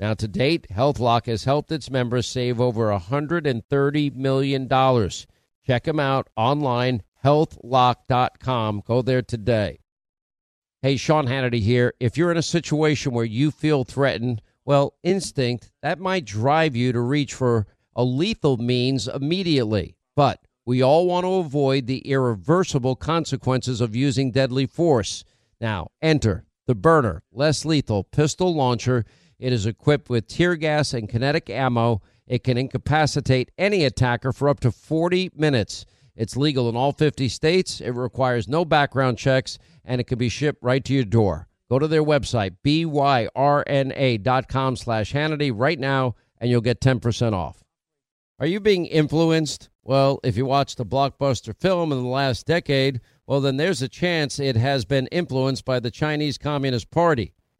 Now, to date, HealthLock has helped its members save over $130 million. Check them out online, healthlock.com. Go there today. Hey, Sean Hannity here. If you're in a situation where you feel threatened, well, instinct, that might drive you to reach for a lethal means immediately. But we all want to avoid the irreversible consequences of using deadly force. Now, enter the Byrna, less lethal pistol launcher. It is equipped with tear gas and kinetic ammo. It can incapacitate any attacker for up to 40 minutes. It's legal in all 50 states. It requires no background checks, and it can be shipped right to your door. Go to their website, byrna.com slash Hannity right now, and you'll get 10% off. Are you being influenced? Well, if you watched a blockbuster film in the last decade, well, then there's a chance it has been influenced by the Chinese Communist Party.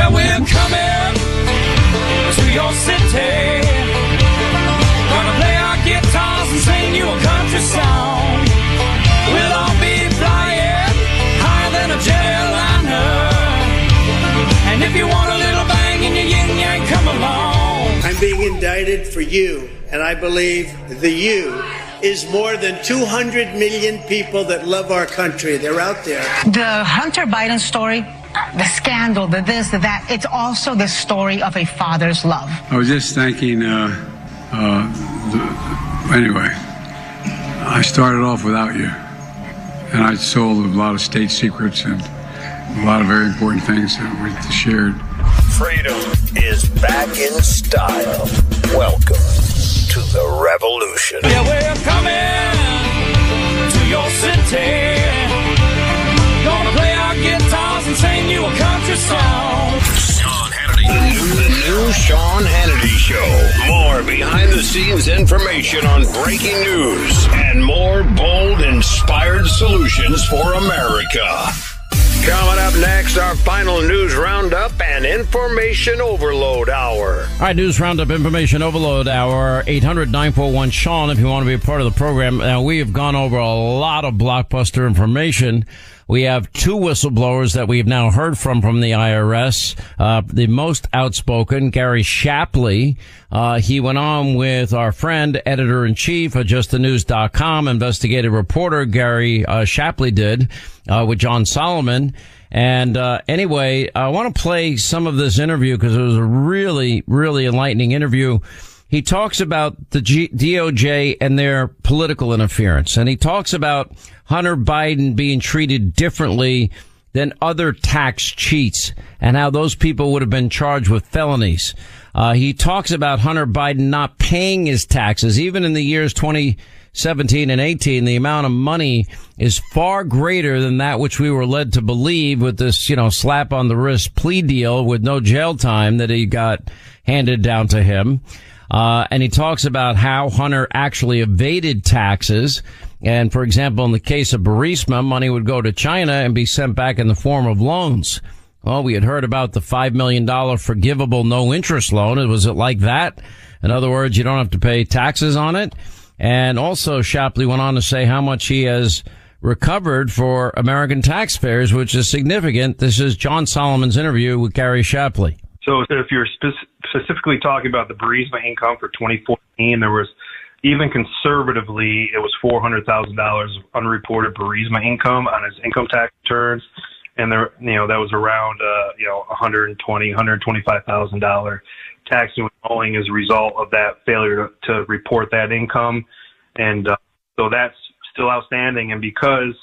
Well, we're coming to your city. Gonna play our guitars and sing you a country song. We'll all be flying higher than a jetliner. And if you want a little bang in your yin yang, come along. I'm being indicted for you, and I believe the you is more than 200 million people that love our country. They're out there. The Hunter Biden story, the scandal, the this, the that, it's also the story of a father's love. I was just thinking, uh, uh, the, anyway, I started off without you. And I sold a lot of state secrets and a lot of very important things that we shared. Freedom is back in style. Welcome to the revolution. Yeah, we're coming to your city. Sean Hannity. The new, new Sean Hannity Show. More behind the scenes information on breaking news and more bold, inspired solutions for America. Coming up next, our final news roundup and information overload hour. All right, News Roundup Information Overload Hour, 800 941 Sean, if you want to be a part of the program. Now, we have gone over a lot of blockbuster information. We have two whistleblowers that we've now heard from from the IRS. Uh, the most outspoken, Gary Shapley. Uh, he went on with our friend, editor in chief of justthenews.com, investigative reporter Gary uh, Shapley did uh, with John Solomon. And uh, anyway, I want to play some of this interview because it was a really, really enlightening interview. He talks about the G- DOJ and their political interference, and he talks about Hunter Biden being treated differently than other tax cheats and how those people would have been charged with felonies. Uh, he talks about Hunter Biden not paying his taxes, even in the years 2017 and 18. The amount of money is far greater than that which we were led to believe with this, you know, slap on the wrist plea deal with no jail time that he got handed down to him. Uh, and he talks about how Hunter actually evaded taxes. And for example, in the case of Burisma, money would go to China and be sent back in the form of loans. Well, we had heard about the $5 million forgivable no interest loan. Was it like that? In other words, you don't have to pay taxes on it. And also Shapley went on to say how much he has recovered for American taxpayers, which is significant. This is John Solomon's interview with Gary Shapley. So if you're specifically talking about the Burisma income for 2014, there was even conservatively, it was $400,000 of unreported Burisma income on his income tax returns. And there, you know, that was around, uh, you know, 120, 125,000 dollar tax and withholding as a result of that failure to, to report that income, and uh, so that's still outstanding. And because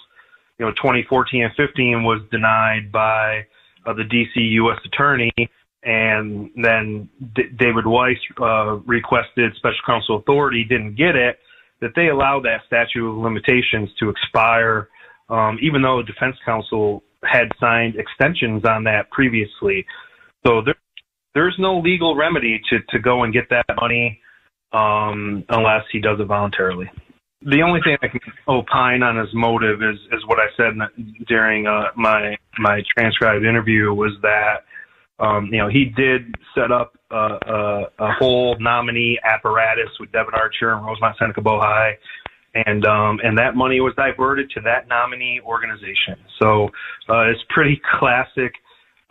you know 2014 and 15 was denied by uh, the DC U.S. Attorney, and then D- David Weiss uh, requested special counsel authority, didn't get it, that they allowed that statute of limitations to expire, um, even though defense counsel had signed extensions on that previously. So there, there's no legal remedy to, to go and get that money um, unless he does it voluntarily. The only thing I can opine on his motive is, is what I said during uh, my my transcribed interview was that um, you know he did set up a, a, a whole nominee apparatus with Devon Archer and Rosemont Seneca Bohai, and um, and that money was diverted to that nominee organization. So uh, it's pretty classic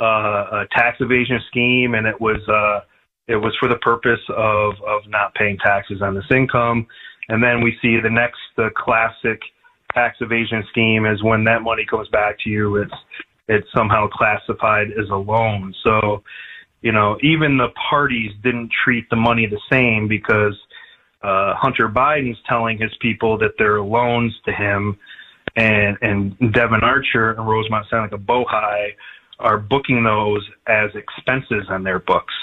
uh, tax evasion scheme, and it was uh, it was for the purpose of of not paying taxes on this income. And then we see the next the classic tax evasion scheme is when that money comes back to you, it's it's somehow classified as a loan. So, you know, even the parties didn't treat the money the same because uh, Hunter Biden's telling his people that they're loans to him, and and Devon Archer and Rosemont Seneca Bohai are booking those as expenses on their books.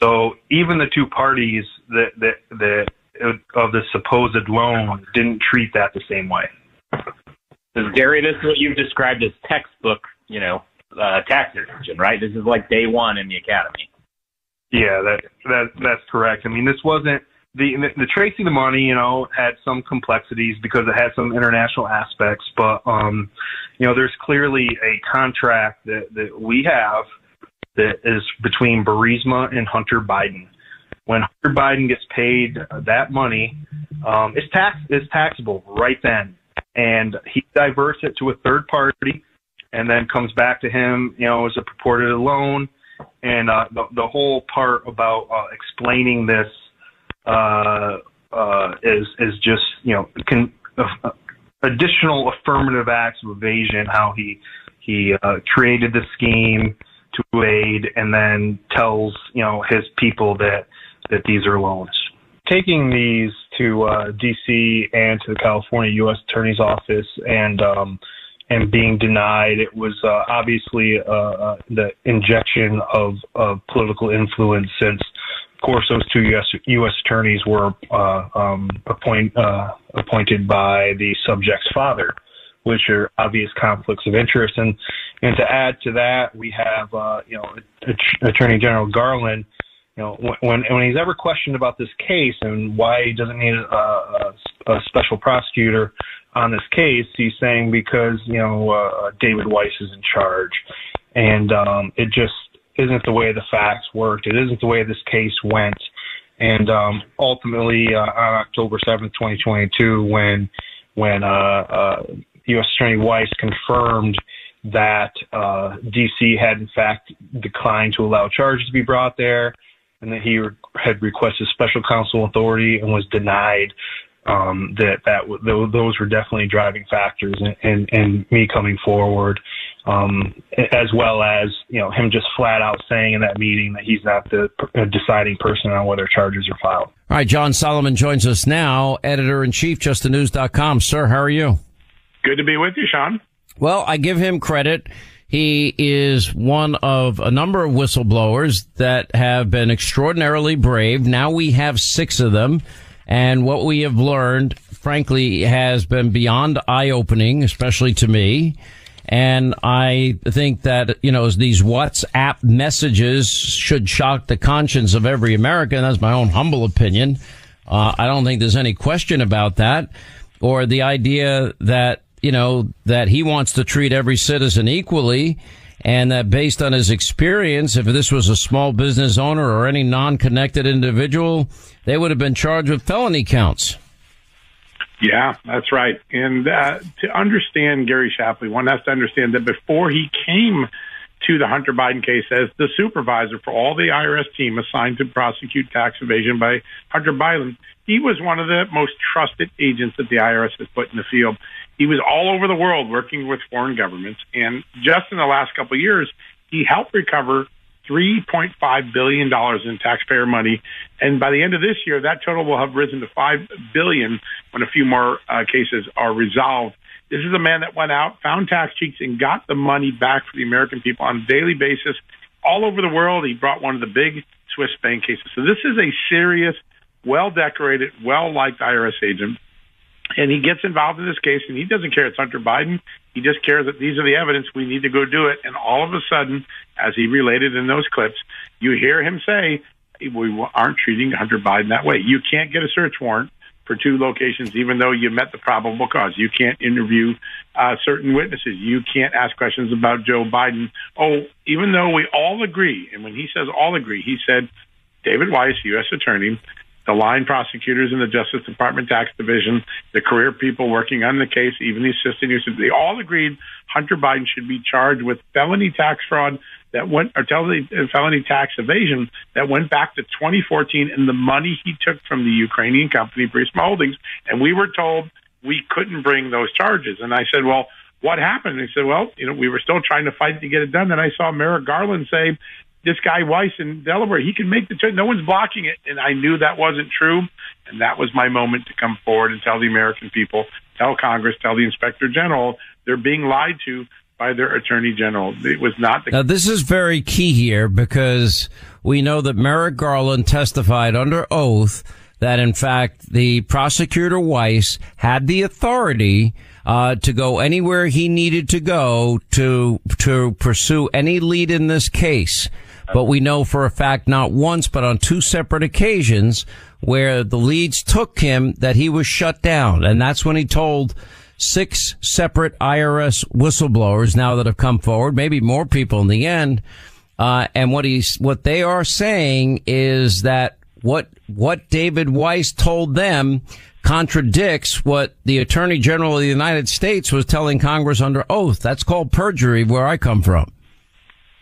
So even the two parties that that that of the supposed loan didn't treat that the same way. Gary, this is what you've described as textbook, you know, uh, tax evasion, right? This is like day one in the academy. Yeah, that that that's correct. I mean, this wasn't the the tracing the money, you know, had some complexities because it had some international aspects, but um, you know, there's clearly a contract that that we have that is between Burisma and Hunter Biden. When Hunter Biden gets paid that money, um, it's tax it's taxable right then, and he diverts it to a third party, and then comes back to him, you know, as a purported loan. And uh, the the whole part about uh, explaining this uh, uh, is is just you know can, uh, additional affirmative acts of evasion. How he he uh, created the scheme to aid, and then tells you know his people that that these are loans. Taking these to uh, D.C. and to the California U.S. Attorney's Office and um, and being denied, it was uh, obviously uh, uh, the injection of, of political influence since of course, those two U.S. U.S. attorneys were uh, um, appoint, uh, appointed by the subject's father, which are obvious conflicts of interest. And and to add to that, we have uh, you know Attorney General Garland. You know when when he's ever questioned about this case and why he doesn't need a, a, a special prosecutor on this case, he's saying because you know uh, David Weiss is in charge, and um, it just isn't the way the facts worked. It isn't the way this case went. And um, ultimately, uh, on October seventh, 2022, when when uh, uh, U.S. Attorney Weiss confirmed that uh, D.C. had in fact declined to allow charges to be brought there, and that he re- had requested special counsel authority and was denied um, that that w- those were definitely driving factors in, in, in me coming forward, um, as well as you know him just flat out saying in that meeting that he's not the uh, deciding person on whether charges are filed. All right, John Solomon joins us now, editor in chief, justthenews.com. Sir, how are you? Good to be with you, Sean. Well, I give him credit. He is one of a number of whistleblowers that have been extraordinarily brave. Now we have six of them. And what we have learned, frankly, has been beyond eye opening, especially to me. And I think that, you know, these WhatsApp messages should shock the conscience of every American. That's my own humble opinion. Uh, I don't think there's any question about that. Or the idea that, you know, that he wants to treat every citizen equally and that based on his experience, if this was a small business owner or any non-connected individual, they would have been charged with felony counts. Yeah, that's right. And uh, to understand Gary Shapley, one has to understand that before he came to the Hunter Biden case as the supervisor for all the IRS team assigned to prosecute tax evasion by Hunter Biden, he was one of the most trusted agents that the IRS has put in the field. He was all over the world working with foreign governments. And just in the last couple of years, he helped recover $3.5 billion in taxpayer money. And by the end of this year, that total will have risen to 5 billion when a few more uh, cases are resolved. This is a man that went out, found tax cheats, and got the money back for the American people on a daily basis. All over the world, he brought one of the big Swiss bank cases. So this is a serious, well decorated, well liked IRS agent and he gets involved in this case and he doesn't care it's Hunter Biden. He just cares that these are the evidence. We need to go do it. And all of a sudden, as he related in those clips, you hear him say, we aren't treating Hunter Biden that way. You can't get a search warrant for two locations, even though you met the probable cause. You can't interview uh, certain witnesses. You can't ask questions about Joe Biden. Oh, even though we all agree, and when he says all agree, he said David Weiss, U.S. Attorney, the line prosecutors in the Justice Department Tax Division, the career people working on the case, even the assistant U.S. They all agreed Hunter Biden should be charged with felony tax fraud that went, or felony uh, tax evasion that went back to 2014 and the money he took from the Ukrainian company, Burisma Holdings. And we were told we couldn't bring those charges. And I said, well, what happened? And he said, well, you know, we were still trying to fight to get it done. Then I saw Merrick Garland say this guy Weiss in Delaware, he can make the turn. No one's blocking it. And I knew that wasn't true. And that was my moment to come forward and tell the American people, tell Congress, tell the Inspector General, they're being lied to by their Attorney General. It was not the. Now, this is very key here because we know that Merrick Garland testified under oath that in fact the prosecutor Weiss had the authority uh, to go anywhere he needed to go to to pursue any lead in this case. But we know for a fact not once, but on two separate occasions where the leads took him that he was shut down. And that's when he told six separate IRS whistleblowers now that have come forward, maybe more people in the end. Uh, and what he's, what they are saying is that what, what David Weiss told them contradicts what the Attorney General of the United States was telling Congress under oath. That's called perjury where I come from.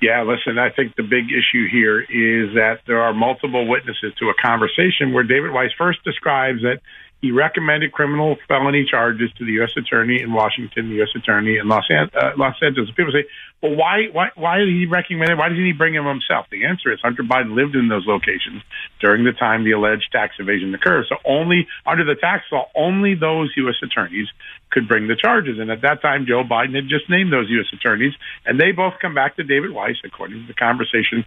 Yeah, listen, I think the big issue here is that there are multiple witnesses to a conversation where David Weiss first describes that he recommended criminal felony charges to the U.S. Attorney in Washington, the U.S. Attorney in Los, An- uh, Los Angeles. People say, well, why, why, why did he recommend it? Why didn't he bring him himself? The answer is Hunter Biden lived in those locations during the time the alleged tax evasion occurred. So only under the tax law, only those U.S. attorneys could bring the charges. And at that time, Joe Biden had just named those U.S. attorneys, and they both come back to David Weiss, according to the conversation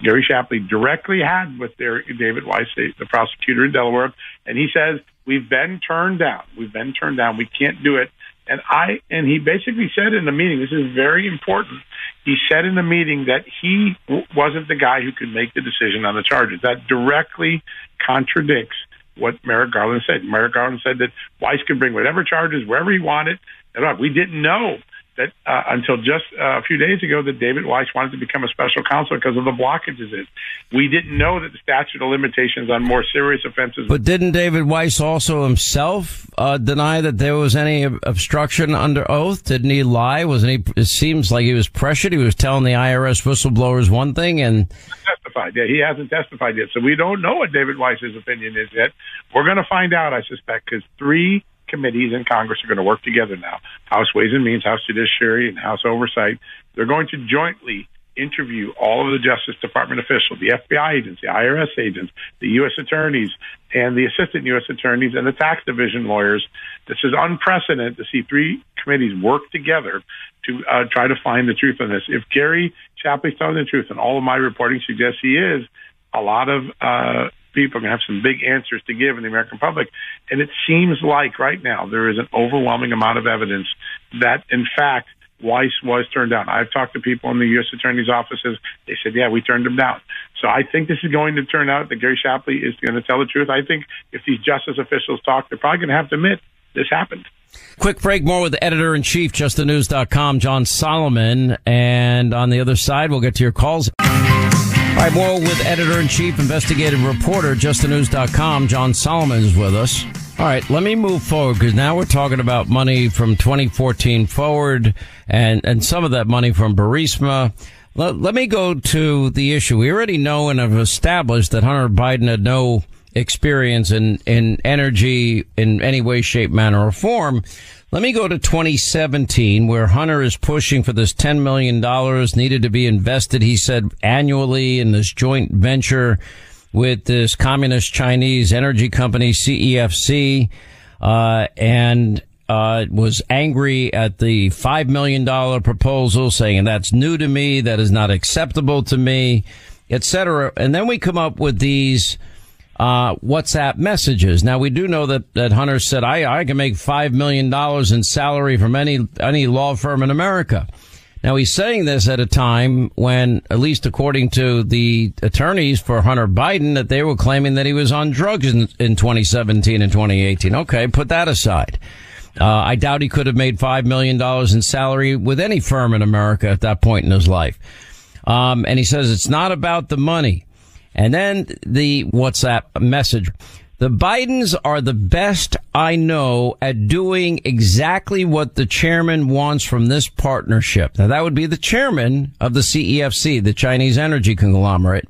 Gary Shapley directly had with their David Weiss, the, the prosecutor in Delaware. And he says, we've been turned down. We've been turned down. We can't do it. And I and he basically said in the meeting, this is very important. He said in the meeting that he w- wasn't the guy who could make the decision on the charges. That directly contradicts what Merrick Garland said. Merrick Garland said that Weiss could bring whatever charges wherever he wanted. And we didn't know that uh, until just uh, a few days ago that David Weiss wanted to become a special counsel because of the blockages. In. We didn't know that the statute of limitations on more serious offenses. But didn't David Weiss also himself uh, deny that there was any obstruction under oath? Didn't he lie? Wasn't he? It seems like he was pressured. He was telling the IRS whistleblowers one thing and testified. Yeah, he hasn't testified yet, so we don't know what David Weiss's opinion is yet. We're going to find out, I suspect, because three committees in Congress are going to work together now. House Ways and Means, House Judiciary, and House Oversight. They're going to jointly interview all of the Justice Department officials, the FBI agents, the IRS agents, the U.S. attorneys, and the assistant U.S. attorneys and the tax division lawyers. This is unprecedented to see three committees work together to uh, try to find the truth on this. If Gary Shapley's telling the truth, and all of my reporting suggests he is, a lot of uh, people are going to have some big answers to give in the American public. And it seems like right now there is an overwhelming amount of evidence that, in fact, Weiss was turned down. I've talked to people in the U.S. Attorney's offices. They said, yeah, we turned him down. So I think this is going to turn out that Gary Shapley is going to tell the truth. I think if these justice officials talk, they're probably going to have to admit this happened. Quick break, more with the editor in chief, justthenews.com, John Solomon. And on the other side, we'll get to your calls. All right, more with editor in chief, investigative reporter, justthenews.com, John Solomon is with us. All right, let me move forward because now we're talking about money from 2014 forward and, and some of that money from Burisma. Let, let me go to the issue. We already know and have established that Hunter Biden had no experience in, in energy in any way, shape, manner, or form. Let me go to 2017 where Hunter is pushing for this $10 million needed to be invested, he said, annually in this joint venture with this communist Chinese energy company, CEFC, uh, and uh, was angry at the $5 million proposal, saying that's new to me, that is not acceptable to me, etc. And then we come up with these uh, WhatsApp messages. Now we do know that, that Hunter said, I, I can make $5 million in salary from any, any law firm in America. Now he's saying this at a time when, at least according to the attorneys for Hunter Biden, that they were claiming that he was on drugs in, in 2017 and 2018. Okay, put that aside. Uh, I doubt he could have made $5 million in salary with any firm in America at that point in his life. Um, and he says it's not about the money. And then the WhatsApp message. The Bidens are the best I know at doing exactly what the chairman wants from this partnership. Now that would be the chairman of the CEFC, the Chinese energy conglomerate.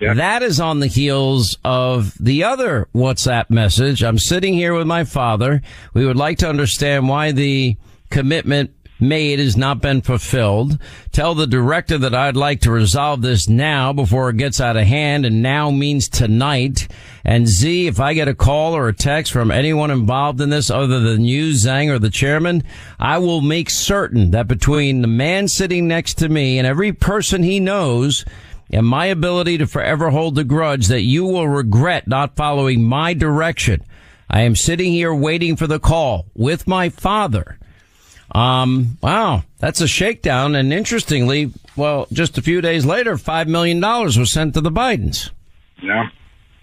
Yeah. That is on the heels of the other WhatsApp message. I'm sitting here with my father. We would like to understand why the commitment made has not been fulfilled. Tell the director that I'd like to resolve this now before it gets out of hand and now means tonight. And Z, if I get a call or a text from anyone involved in this other than you, Zhang, or the chairman, I will make certain that between the man sitting next to me and every person he knows, and my ability to forever hold the grudge that you will regret not following my direction. I am sitting here waiting for the call with my father um, wow, that's a shakedown. And interestingly, well, just a few days later, $5 million was sent to the Bidens.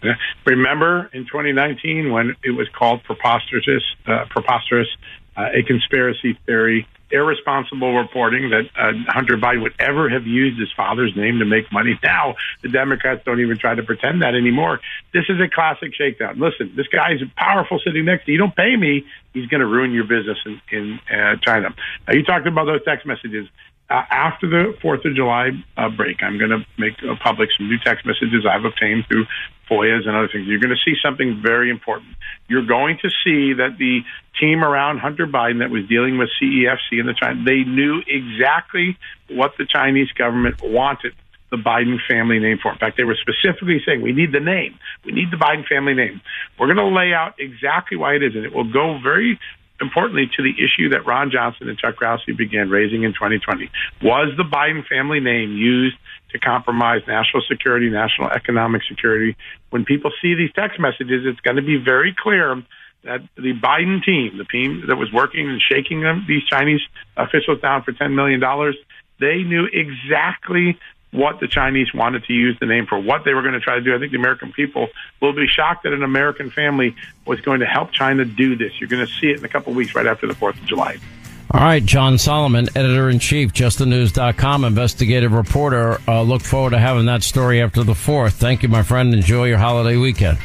Yeah. Remember in 2019 when it was called preposterous, uh, preposterous, uh, a conspiracy theory irresponsible reporting that uh, Hunter Biden would ever have used his father's name to make money. Now the Democrats don't even try to pretend that anymore. This is a classic shakedown. Listen, this guy is powerful sitting next to you. Don't pay me, he's going to ruin your business in, in uh, China. Now, you talked about those text messages. Uh, after the Fourth of July uh, break, I'm going to make uh, public some new text messages I've obtained through FOIAs and other things. You're going to see something very important. You're going to see that the team around Hunter Biden that was dealing with CEFC and the China, they knew exactly what the Chinese government wanted the Biden family name for. In fact, they were specifically saying, we need the name. We need the Biden family name. We're going to lay out exactly why it is, and it will go very importantly to the issue that Ron Johnson and Chuck Grassley began raising in 2020. Was the Biden family name used to compromise national security, national economic security? When people see these text messages, it's going to be very clear that the Biden team, the team that was working and shaking them, these Chinese officials down for $10 million, they knew exactly what the Chinese wanted to use the name for, what they were going to try to do. I think the American people will be shocked that an American family was going to help China do this. You're going to see it in a couple of weeks right after the 4th of July. All right, John Solomon, editor in chief, justthenews.com, investigative reporter. Uh, look forward to having that story after the 4th. Thank you, my friend. Enjoy your holiday weekend.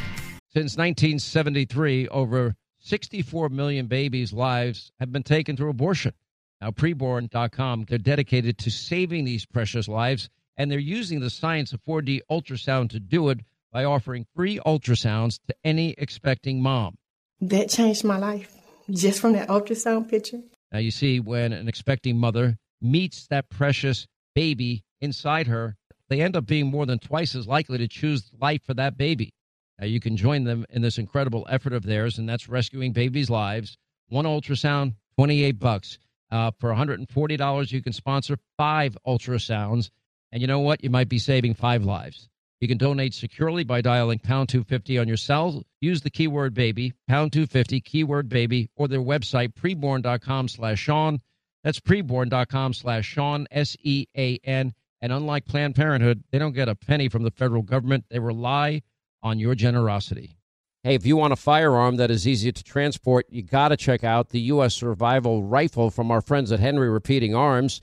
Since 1973, over 64 million babies' lives have been taken through abortion. Now, preborn.com, they're dedicated to saving these precious lives and they're using the science of 4D ultrasound to do it by offering free ultrasounds to any expecting mom. That changed my life just from that ultrasound picture. Now, you see, when an expecting mother meets that precious baby inside her, they end up being more than twice as likely to choose life for that baby. Now, you can join them in this incredible effort of theirs, and that's rescuing babies' lives. One ultrasound, 28 bucks. Uh, for $140, you can sponsor five ultrasounds and you know what? You might be saving five lives. You can donate securely by dialing pound 250 on your cell. Use the keyword baby, pound 250, keyword baby, or their website, preborn.com slash Sean. That's preborn.com slash Sean, S E A N. And unlike Planned Parenthood, they don't get a penny from the federal government. They rely on your generosity. Hey, if you want a firearm that is easy to transport, you got to check out the U.S. Survival Rifle from our friends at Henry Repeating Arms.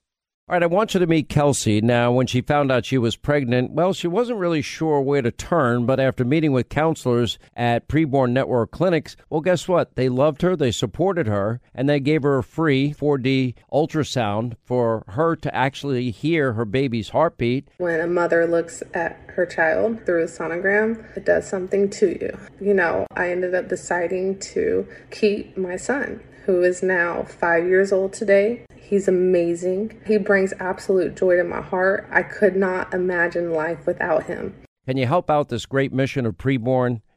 All right, I want you to meet Kelsey. Now, when she found out she was pregnant, well, she wasn't really sure where to turn, but after meeting with counselors at Preborn Network clinics, well, guess what? They loved her, they supported her, and they gave her a free 4D ultrasound for her to actually hear her baby's heartbeat. When a mother looks at her child through a sonogram, it does something to you. You know, I ended up deciding to keep my son who is now five years old today. He's amazing. He brings absolute joy to my heart. I could not imagine life without him. Can you help out this great mission of preborn?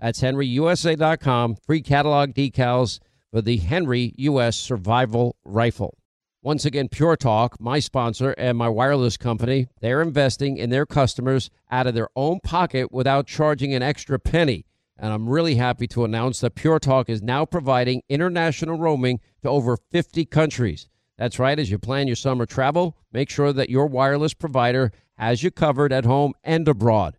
That's henryusa.com. Free catalog decals for the Henry U.S. Survival Rifle. Once again, Pure Talk, my sponsor and my wireless company, they're investing in their customers out of their own pocket without charging an extra penny. And I'm really happy to announce that Pure Talk is now providing international roaming to over 50 countries. That's right, as you plan your summer travel, make sure that your wireless provider has you covered at home and abroad.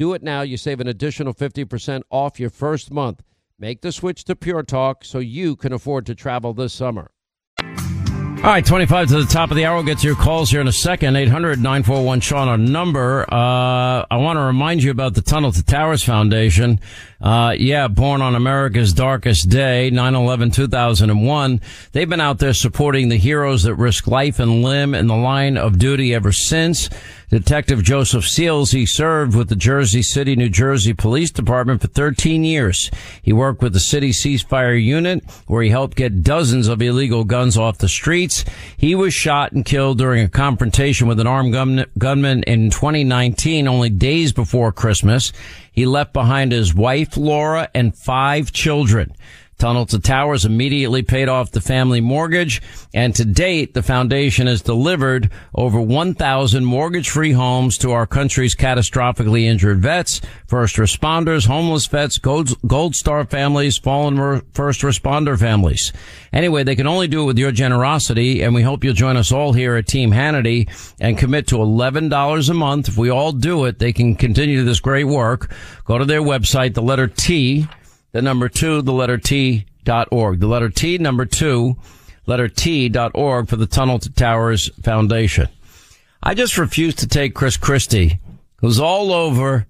Do it now. You save an additional 50% off your first month. Make the switch to Pure Talk so you can afford to travel this summer. All right, 25 to the top of the hour. We'll get to your calls here in a second. 800-941 Sean, our number. Uh, I want to remind you about the Tunnel to Towers Foundation. Uh, yeah, born on America's darkest day, 9-11-2001. They've been out there supporting the heroes that risk life and limb in the line of duty ever since. Detective Joseph Seals, he served with the Jersey City, New Jersey Police Department for 13 years. He worked with the city ceasefire unit where he helped get dozens of illegal guns off the streets. He was shot and killed during a confrontation with an armed gun- gunman in 2019, only days before Christmas. He left behind his wife, Laura, and five children. Tunnel to Towers immediately paid off the family mortgage, and to date, the foundation has delivered over 1,000 mortgage-free homes to our country's catastrophically injured vets, first responders, homeless vets, Gold, Gold Star families, fallen first responder families. Anyway, they can only do it with your generosity, and we hope you'll join us all here at Team Hannity and commit to $11 a month. If we all do it, they can continue this great work. Go to their website, the letter T, the number two, the letter T dot org. The letter T, number two, letter T dot org for the Tunnel to Towers Foundation. I just refuse to take Chris Christie, who's all over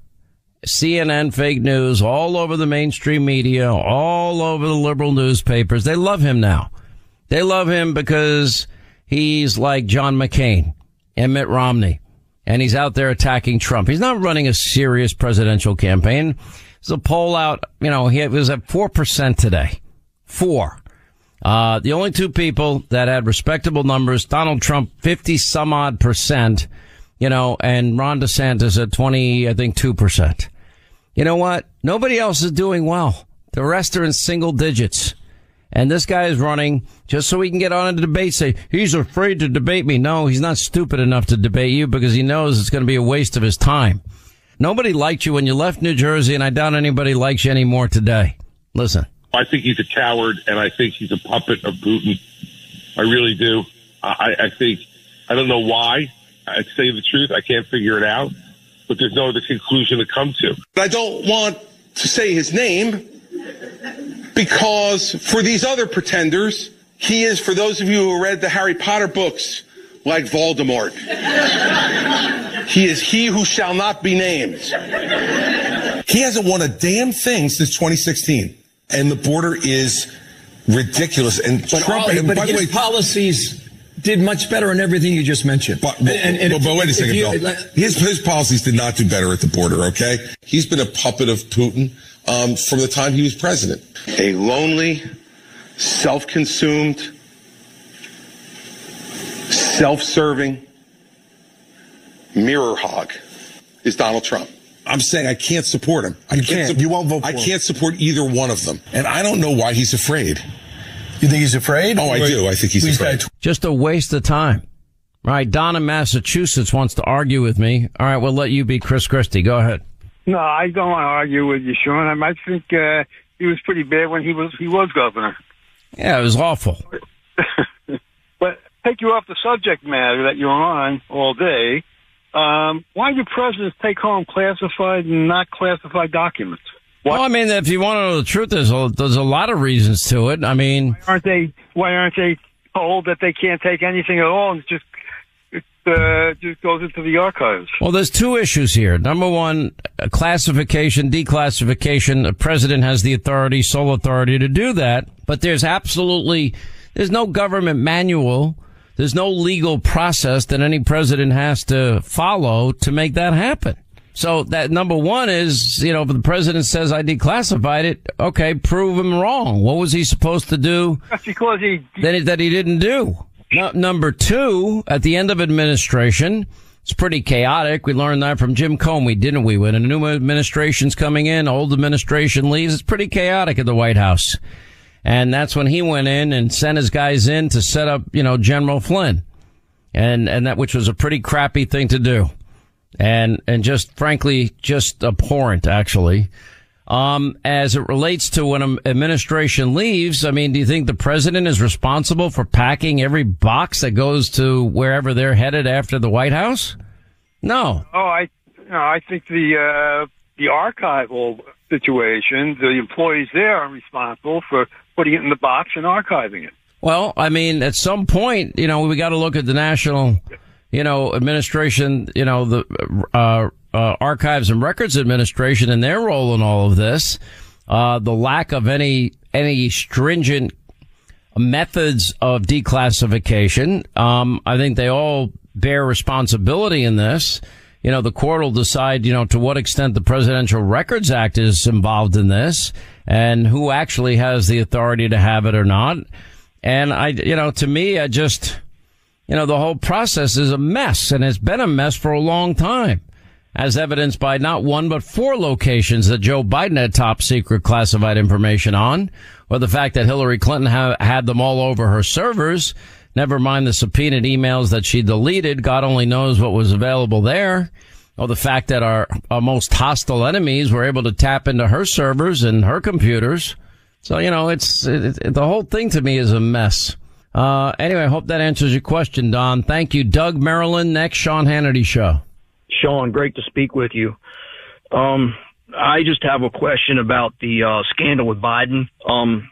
CNN fake news, all over the mainstream media, all over the liberal newspapers. They love him now. They love him because he's like John McCain and Mitt Romney, and he's out there attacking Trump. He's not running a serious presidential campaign. There's a poll out, you know, he was at 4% today. Four. Uh, the only two people that had respectable numbers, Donald Trump, 50 some odd percent, you know, and Ron DeSantis at 20, I think 2%. You know what? Nobody else is doing well. The rest are in single digits. And this guy is running just so he can get on a debate. Say he's afraid to debate me. No, he's not stupid enough to debate you because he knows it's going to be a waste of his time. Nobody liked you when you left New Jersey, and I doubt anybody likes you anymore today. Listen. I think he's a coward, and I think he's a puppet of Putin. I really do. I, I think I don't know why. I say the truth. I can't figure it out, but there's no other conclusion to come to. But I don't want to say his name because for these other pretenders, he is, for those of you who read the Harry Potter books, like Voldemort. he is he who shall not be named. He hasn't won a damn thing since 2016, and the border is ridiculous. And But, Trump, all- and but by the his way, policies did much better in everything you just mentioned. But, but, And- and but, if- but wait a second, you- Bill. His, his policies did not do better at the border, okay? He's been a puppet of Putin um, from the time he was president. A lonely, self-consumed, self-serving mirror hog is Donald Trump. I'm saying I can't support him. I You can't. can't. You won't vote I for him. can't support either one of them, and I don't know why he's afraid. You think he's afraid? Oh, I do. I think he's He's afraid. Just a waste of time. All right. Don in Massachusetts wants to argue with me. All right. We'll let you be Chris Christie. Go ahead. No, I don't want to argue with you, Sean. I might think uh, he was pretty bad when he was he was governor. Yeah, it was awful. Take you off the subject matter that you're on all day. Um, why do presidents take home classified and not classified documents? Well, I mean, if you want to know the truth, there's a, there's a lot of reasons to it. I mean, Aren't they? Why aren't they told that they can't take anything at all and just it uh, just goes into the archives? Well, there's two issues here. Number one, classification, declassification. The president has the authority, sole authority to do that. But there's absolutely, there's no government manual. There's no legal process that any president has to follow to make that happen. So that number one is, you know, if the president says I declassified it, okay, prove him wrong. What was he supposed to do That's because he that he, that he didn't do? No, number two, at the end of administration, it's pretty chaotic. We learned that from Jim Comey, didn't we? When a new administration's coming in, old administration leaves, it's pretty chaotic at the White House. And that's when he went in and sent his guys in to set up, you know, General Flynn. And, and that, which was a pretty crappy thing to do. And, and just frankly, just abhorrent, actually. Um, as it relates to when an administration leaves, I mean, do you think the president is responsible for packing every box that goes to wherever they're headed after the White House? No. Oh, I no, I think the uh, the archival situation, the employees there are responsible for putting it in the box and archiving it. Well, I mean, at some point, you know, we got to look at the national, you know, administration, you know, the uh, uh, Archives and Records Administration and their role in all of this. Uh, the lack of any any stringent methods of declassification. Um, I think they all bear responsibility in this. You know, the court will decide, you know, to what extent the Presidential Records Act is involved in this and who actually has the authority to have it or not. And I, you know, to me, I just, you know, the whole process is a mess and it's been a mess for a long time as evidenced by not one but four locations that Joe Biden had top secret classified information on, or the fact that Hillary Clinton ha- had them all over her servers. Never mind the subpoenaed emails that she deleted. God only knows what was available there. Or the fact that our, our most hostile enemies were able to tap into her servers and her computers. So, you know, it's, it, it, the whole thing to me is a mess. Uh, anyway, I hope that answers your question, Don. Thank you. Doug Maryland, next Sean Hannity show. Sean, great to speak with you. Um, I just have a question about the uh, scandal with Biden. Um,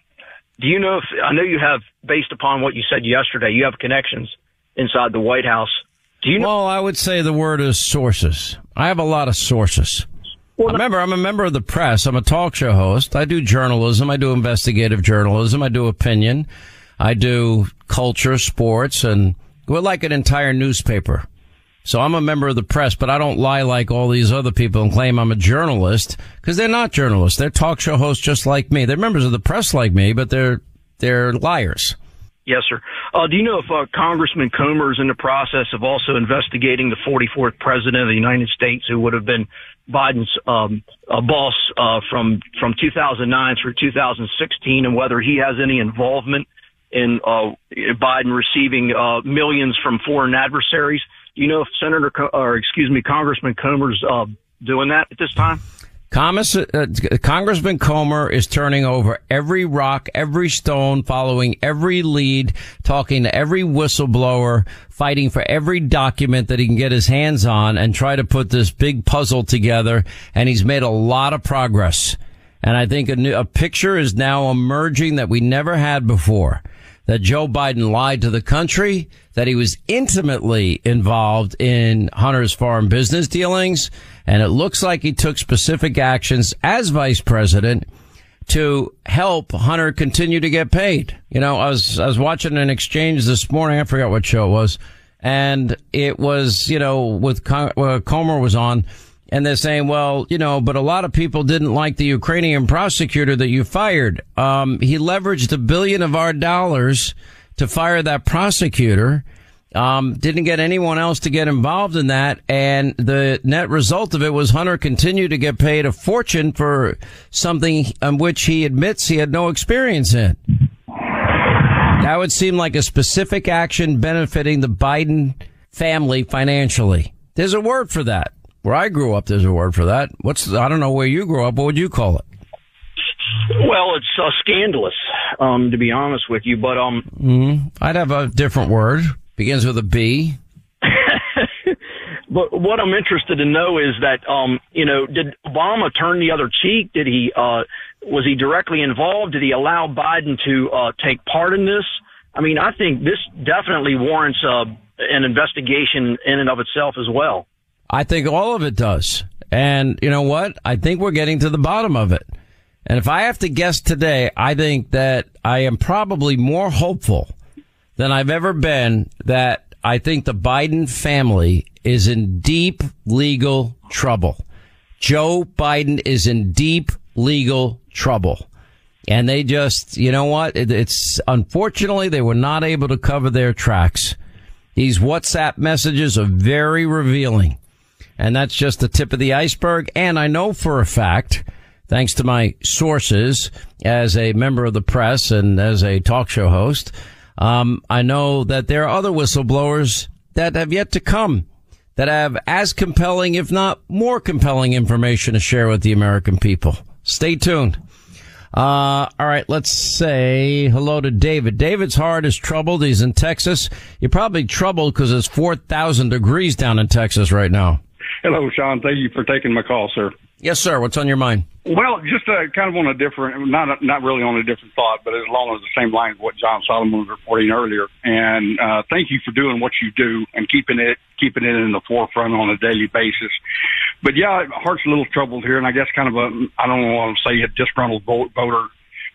do you know if I know you have, based upon what you said yesterday, you have connections inside the White House. Do you know? Well, I would say the word is sources. I have a lot of sources. Well, Remember, I'm a member of the press. I'm a talk show host. I do journalism. I do investigative journalism. I do opinion. I do culture, sports, and we're like an entire newspaper. So I'm a member of the press, but I don't lie like all these other people and claim I'm a journalist because they're not journalists. They're talk show hosts just like me. They're members of the press like me, but they're, they're liars. Yes, sir. Uh, do you know if uh, Congressman Comer is in the process of also investigating the 44th president of the United States, who would have been Biden's um, uh, boss uh, from from 2009 through 2016, and whether he has any involvement in uh, Biden receiving uh, millions from foreign adversaries? Do you know if Senator Co- or excuse me, Congressman Comer's doing that at this time? Uh, Congressman Comer is turning over every rock, every stone, following every lead, talking to every whistleblower, fighting for every document that he can get his hands on and try to put this big puzzle together. And he's made a lot of progress. And I think a, new, a picture is now emerging that we never had before. That Joe Biden lied to the country, that he was intimately involved in Hunter's foreign business dealings, and it looks like he took specific actions as vice president to help Hunter continue to get paid. You know, I was, I was watching an exchange this morning. I forgot what show it was. And it was, you know, with uh, Comer was on and they're saying, well, you know, but a lot of people didn't like the Ukrainian prosecutor that you fired. Um, he leveraged a billion of our dollars to fire that prosecutor. Um, didn't get anyone else to get involved in that. And the net result of it was Hunter continued to get paid a fortune for something on which he admits he had no experience in. That would seem like a specific action benefiting the Biden family financially. There's a word for that. Where I grew up, there's a word for that. What's, I don't know where you grew up. What would you call it? Well, it's uh, scandalous, um, to be honest with you. But um, mm, I'd have a different word. Begins with a B. but what I'm interested to know is that, um, you know, did Obama turn the other cheek? Did he, uh, was he directly involved? Did he allow Biden to uh, take part in this? I mean, I think this definitely warrants uh, an investigation in and of itself as well. I think all of it does. And you know what? I think we're getting to the bottom of it. And if I have to guess today, I think that I am probably more hopeful than I've ever been that I think the Biden family is in deep legal trouble. Joe Biden is in deep legal trouble. And they just, you know what? it's unfortunately they were not able to cover their tracks. These WhatsApp messages are very revealing. And that's just the tip of the iceberg. And I know for a fact, thanks to my sources as a member of the press and as a talk show host, um, I know that there are other whistleblowers that have yet to come that have as compelling, if not more compelling information to share with the American people. Stay tuned. Uh, all right, let's say hello to David. David's heart is troubled. He's in Texas. You're probably troubled because it's 4,000 degrees down in Texas right now. Hello, Sean. Thank you for taking my call, sir. Yes, sir. What's on your mind? Well, just uh, kind of on a different, not not really on a different thought, but along the same lines of what John Solomon was reporting earlier. And uh, thank you for doing what you do and keeping it keeping it in the forefront on a daily basis. But yeah, heart's a little troubled here, and I guess kind of a I don't want to say a disgruntled voter,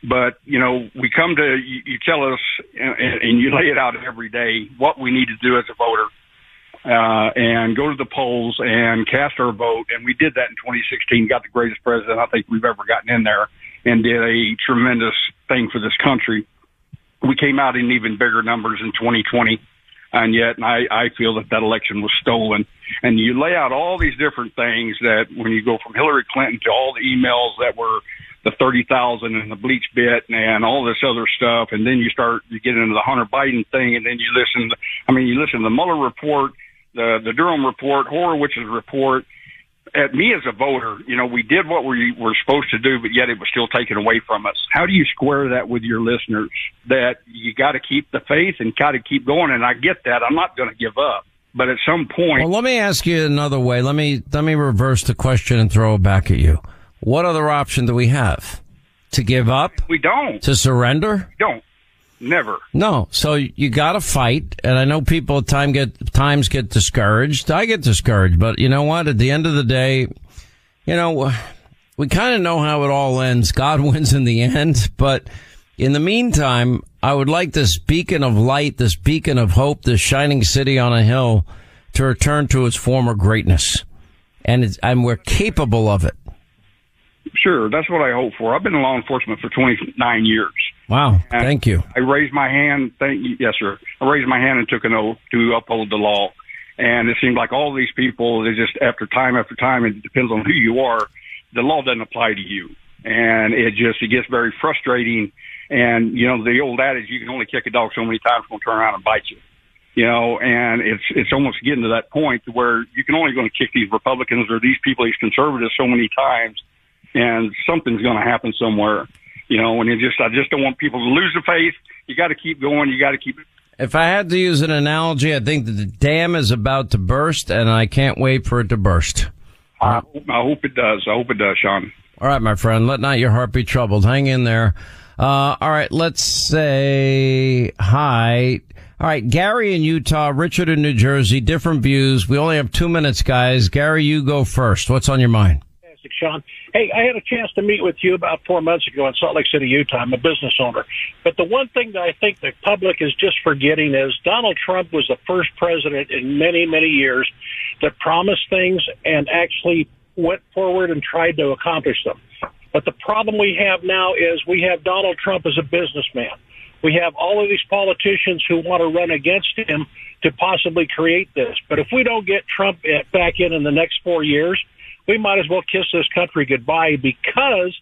but you know we come to you, you tell us and, and you lay it out every day what we need to do as a voter uh, and go to the polls and cast our vote. And we did that in 2016, got the greatest president I think we've ever gotten in there and did a tremendous thing for this country. We came out in even bigger numbers in 2020. And yet I, I feel that that election was stolen. And you lay out all these different things that when you go from Hillary Clinton to all the emails that were the 30,000 and the bleach bit and all this other stuff. And then you start, you get into the Hunter Biden thing and then you listen, to, I mean, you listen to the Mueller report, the, the Durham report, Horowitz's report. At me as a voter, you know, we did what we were supposed to do, but yet it was still taken away from us. How do you square that with your listeners that you got to keep the faith and got to keep going? And I get that. I'm not going to give up. But at some point, Well, let me ask you another way. Let me let me reverse the question and throw it back at you. What other option do we have? To give up? we don't. To surrender? We Don't. Never. No. So you got to fight, and I know people at time get times get discouraged. I get discouraged, but you know what? At the end of the day, you know, we kind of know how it all ends. God wins in the end, but in the meantime, I would like this beacon of light, this beacon of hope, this shining city on a hill to return to its former greatness. And it's, and we're capable of it. Sure, that's what I hope for. I've been in law enforcement for 29 years. Wow. And Thank you. I raised my hand. Thank you. Yes, sir. I raised my hand and took an oath to uphold the law. And it seemed like all these people, they just after time after time, it depends on who you are. The law doesn't apply to you, and it just it gets very frustrating. And you know the old adage, you can only kick a dog so many times, it's going to turn around and bite you. You know, and it's it's almost getting to that point where you can only going to kick these Republicans or these people, these conservatives, so many times, and something's going to happen somewhere. You know, and it just I just don't want people to lose the faith. You got to keep going. You got to keep it If I had to use an analogy, I think that the dam is about to burst, and I can't wait for it to burst. I, I hope it does. I hope it does, Sean. All right, my friend. Let not your heart be troubled. Hang in there. Uh, all right. Let's say hi. All right. Gary in Utah, Richard in New Jersey, different views. We only have two minutes, guys. Gary, you go first. What's on your mind? Fantastic, Sean. Hey, I had a chance to meet with you about four months ago in Salt Lake City, Utah. I'm a business owner. But the one thing that I think the public is just forgetting is Donald Trump was the first president in many, many years that promised things and actually went forward and tried to accomplish them. But the problem we have now is we have Donald Trump as a businessman. We have all of these politicians who want to run against him to possibly create this. But if we don't get Trump back in in the next four years, we might as well kiss this country goodbye because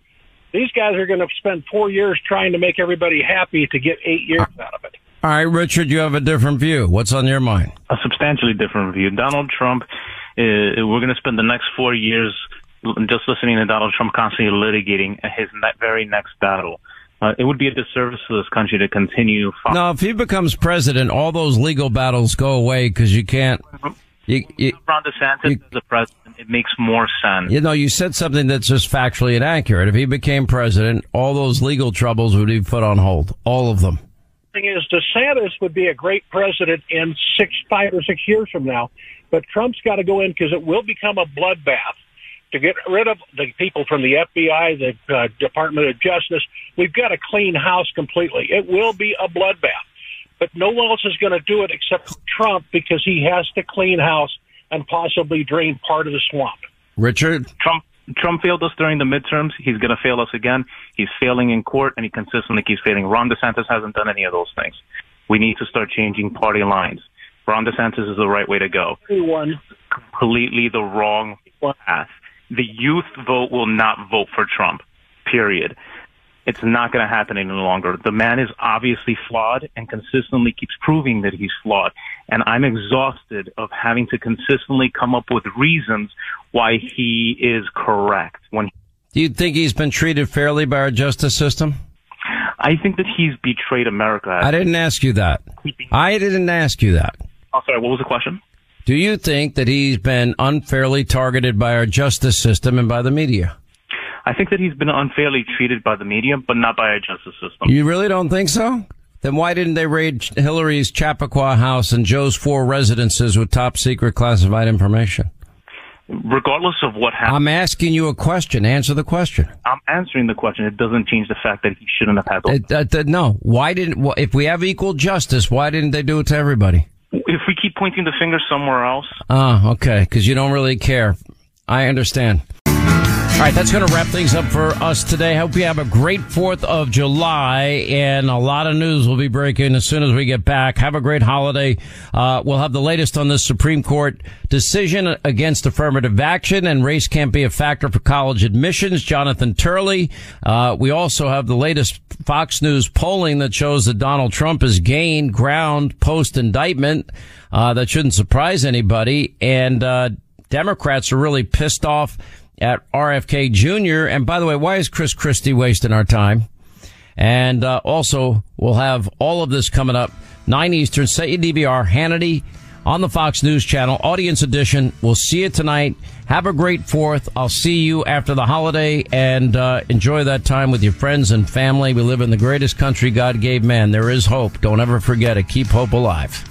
these guys are going to spend four years trying to make everybody happy to get eight years out of it. All right, Richard, you have a different view. What's on your mind? a substantially different view. Donald Trump, uh, we're going to spend the next four years just listening to Donald Trump constantly litigating his very next battle. Uh, it would be a disservice to this country to continue. Fo- No, if he becomes president, all those legal battles go away because you can't. You, you, Ron DeSantis as the president, it makes more sense. you know, you said something that's just factually inaccurate. If he became president, all those legal troubles would be put on hold. All of them. thing is, DeSantis would be a great president in six, five or six years from now, but Trump's got to go in because it will become a bloodbath to get rid of the people from the FBI, the uh, Department of Justice. We've got to clean house completely. It will be a bloodbath, but no one else is going to do it except Trump because he has to clean house and possibly drain part of the swamp. Richard? Trump Trump failed us during the midterms. He's going to fail us again. He's failing in court, and he consistently keeps failing. Ron DeSantis hasn't done any of those things. We need to start changing party lines. Ron DeSantis is the right way to go. Everyone. Completely the wrong path. The youth vote will not vote for Trump. Period. It's not going to happen any longer. The man is obviously flawed and consistently keeps proving that he's flawed. And I'm exhausted of having to consistently come up with reasons why he is correct. When Do you think he's been treated fairly by our justice system? I think that he's betrayed America. I didn't ask you that. I didn't ask you that. Oh, sorry, what was the question? Do you think that he's been unfairly targeted by our justice system and by the media? I think that he's been unfairly treated by the media, but not by our justice system. You really don't think so? Then why didn't they raid Hillary's Chappaqua house and Joe's four residences with top secret classified information? Regardless of what happened, I'm asking you a question. Answer the question. I'm answering the question. It doesn't change the fact that he shouldn't have had those. It, uh, th- no. Why didn't, if we have equal justice, why didn't they do it to everybody? if we keep pointing the finger somewhere else, Ah, okay, because you don't really care. I understand. All right, that's going to wrap things up for us today. Hope you have a great 4th of July and a lot of news will be breaking as soon as we get back. Have a great holiday. Uh, we'll have the latest on this Supreme Court decision against affirmative action and race can't be a factor for college admissions. Jonathan Turley. Uh, we also have the latest Fox News polling that shows that Donald Trump has gained ground post indictment. Uh, that shouldn't surprise anybody. And, uh, Democrats are really pissed off at RFK Jr. And by the way, why is Chris Christie wasting our time? And uh, also, we'll have all of this coming up. 9 Eastern, set your DVR, Hannity on the Fox News Channel, Audience Edition. We'll see you tonight. Have a great fourth. I'll see you after the holiday and uh, enjoy that time with your friends and family. We live in the greatest country God gave man. There is hope. Don't ever forget it. Keep hope alive.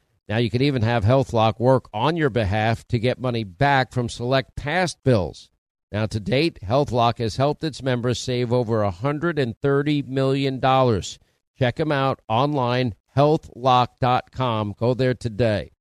Now you can even have HealthLock work on your behalf to get money back from select past bills. Now to date, HealthLock has helped its members save over $130 million. Check them out online, healthlock.com. Go there today.